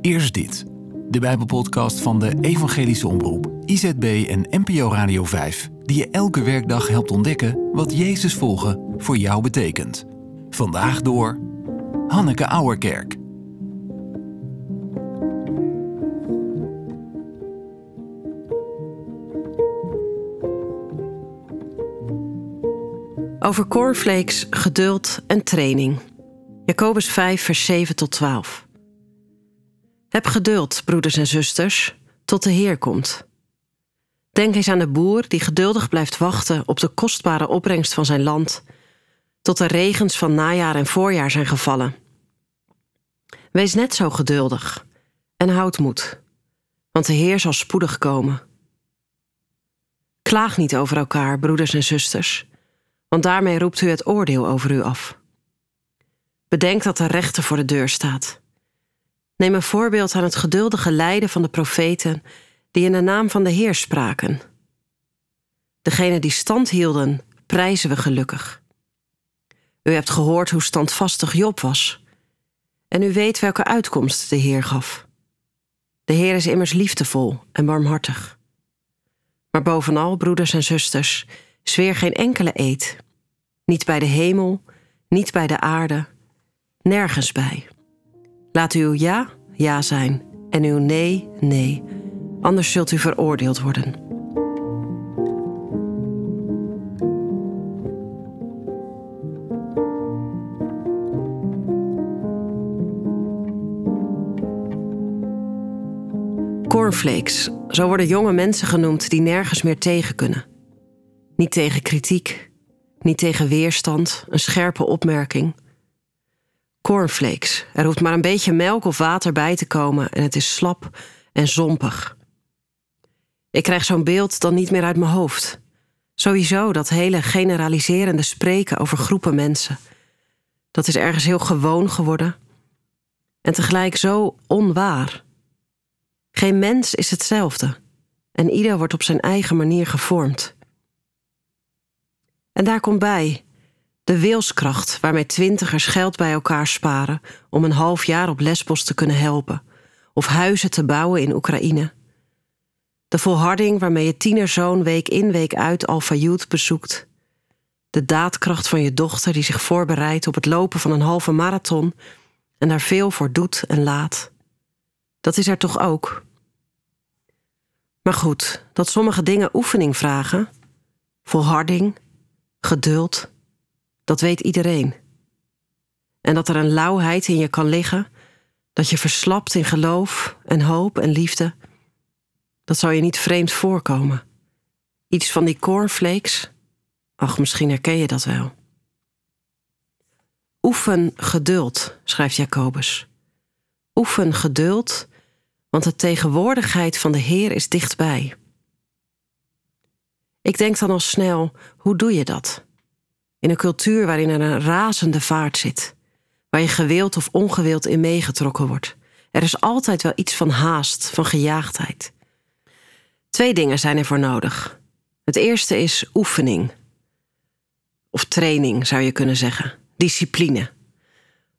Eerst dit. De Bijbelpodcast van de Evangelische Omroep, IZB en NPO Radio 5, die je elke werkdag helpt ontdekken wat Jezus volgen voor jou betekent. Vandaag door Hanneke Auerkerk. Over cornflakes, geduld en training. Jacobus 5, vers 7 tot 12. Heb geduld, broeders en zusters, tot de Heer komt. Denk eens aan de boer die geduldig blijft wachten op de kostbare opbrengst van zijn land, tot de regens van najaar en voorjaar zijn gevallen. Wees net zo geduldig en houd moed, want de Heer zal spoedig komen. Klaag niet over elkaar, broeders en zusters, want daarmee roept u het oordeel over u af. Bedenk dat de rechter voor de deur staat. Neem een voorbeeld aan het geduldige lijden van de profeten die in de naam van de Heer spraken. Degene die stand hielden, prijzen we gelukkig. U hebt gehoord hoe standvastig Job was. En u weet welke uitkomst de Heer gaf. De Heer is immers liefdevol en barmhartig. Maar bovenal, broeders en zusters, zweer geen enkele eed. Niet bij de hemel, niet bij de aarde, nergens bij. Laat uw ja ja zijn en uw nee nee, anders zult u veroordeeld worden. Cornflakes, zo worden jonge mensen genoemd die nergens meer tegen kunnen. Niet tegen kritiek, niet tegen weerstand, een scherpe opmerking Cornflakes. Er hoeft maar een beetje melk of water bij te komen en het is slap en zompig. Ik krijg zo'n beeld dan niet meer uit mijn hoofd. Sowieso dat hele generaliserende spreken over groepen mensen. Dat is ergens heel gewoon geworden. En tegelijk zo onwaar. Geen mens is hetzelfde. En ieder wordt op zijn eigen manier gevormd. En daar komt bij de wilskracht waarmee twintigers geld bij elkaar sparen om een half jaar op Lesbos te kunnen helpen, of huizen te bouwen in Oekraïne. De volharding waarmee je tienerzoon week in week uit Alpha Youth bezoekt. De daadkracht van je dochter die zich voorbereidt op het lopen van een halve marathon en daar veel voor doet en laat. Dat is er toch ook. Maar goed, dat sommige dingen oefening vragen, volharding, geduld, dat weet iedereen. En dat er een lauwheid in je kan liggen, dat je verslapt in geloof en hoop en liefde, dat zou je niet vreemd voorkomen. Iets van die cornflakes? Ach, misschien herken je dat wel. Oefen geduld, schrijft Jacobus. Oefen geduld, want de tegenwoordigheid van de Heer is dichtbij. Ik denk dan al snel, hoe doe je dat? In een cultuur waarin er een razende vaart zit, waar je gewild of ongewild in meegetrokken wordt. Er is altijd wel iets van haast, van gejaagdheid. Twee dingen zijn er voor nodig. Het eerste is oefening. Of training zou je kunnen zeggen. Discipline.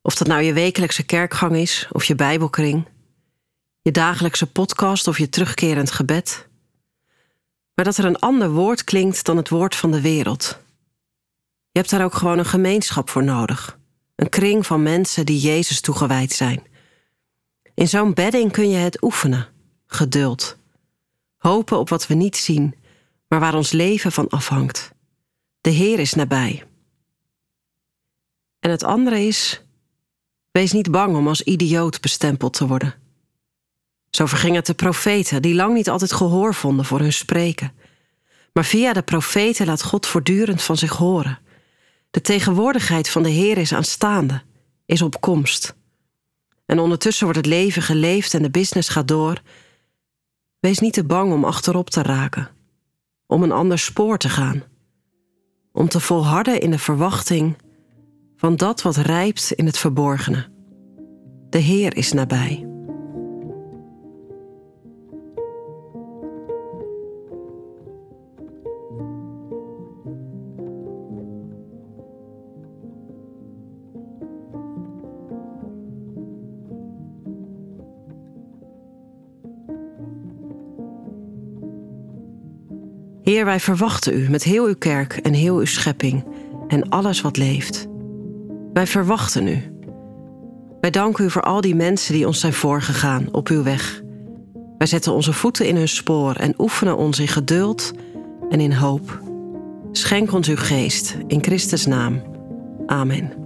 Of dat nou je wekelijkse kerkgang is of je Bijbelkring, je dagelijkse podcast of je terugkerend gebed. Maar dat er een ander woord klinkt dan het woord van de wereld. Je hebt daar ook gewoon een gemeenschap voor nodig. Een kring van mensen die Jezus toegewijd zijn. In zo'n bedding kun je het oefenen. Geduld. Hopen op wat we niet zien, maar waar ons leven van afhangt. De Heer is nabij. En het andere is: wees niet bang om als idioot bestempeld te worden. Zo verging het de profeten, die lang niet altijd gehoor vonden voor hun spreken. Maar via de profeten laat God voortdurend van zich horen. De tegenwoordigheid van de Heer is aanstaande, is op komst. En ondertussen wordt het leven geleefd en de business gaat door. Wees niet te bang om achterop te raken, om een ander spoor te gaan, om te volharden in de verwachting van dat wat rijpt in het verborgene. De Heer is nabij. Heer, wij verwachten u met heel uw kerk en heel uw schepping en alles wat leeft. Wij verwachten u. Wij danken u voor al die mensen die ons zijn voorgegaan op uw weg. Wij zetten onze voeten in hun spoor en oefenen ons in geduld en in hoop. Schenk ons uw geest in Christus' naam. Amen.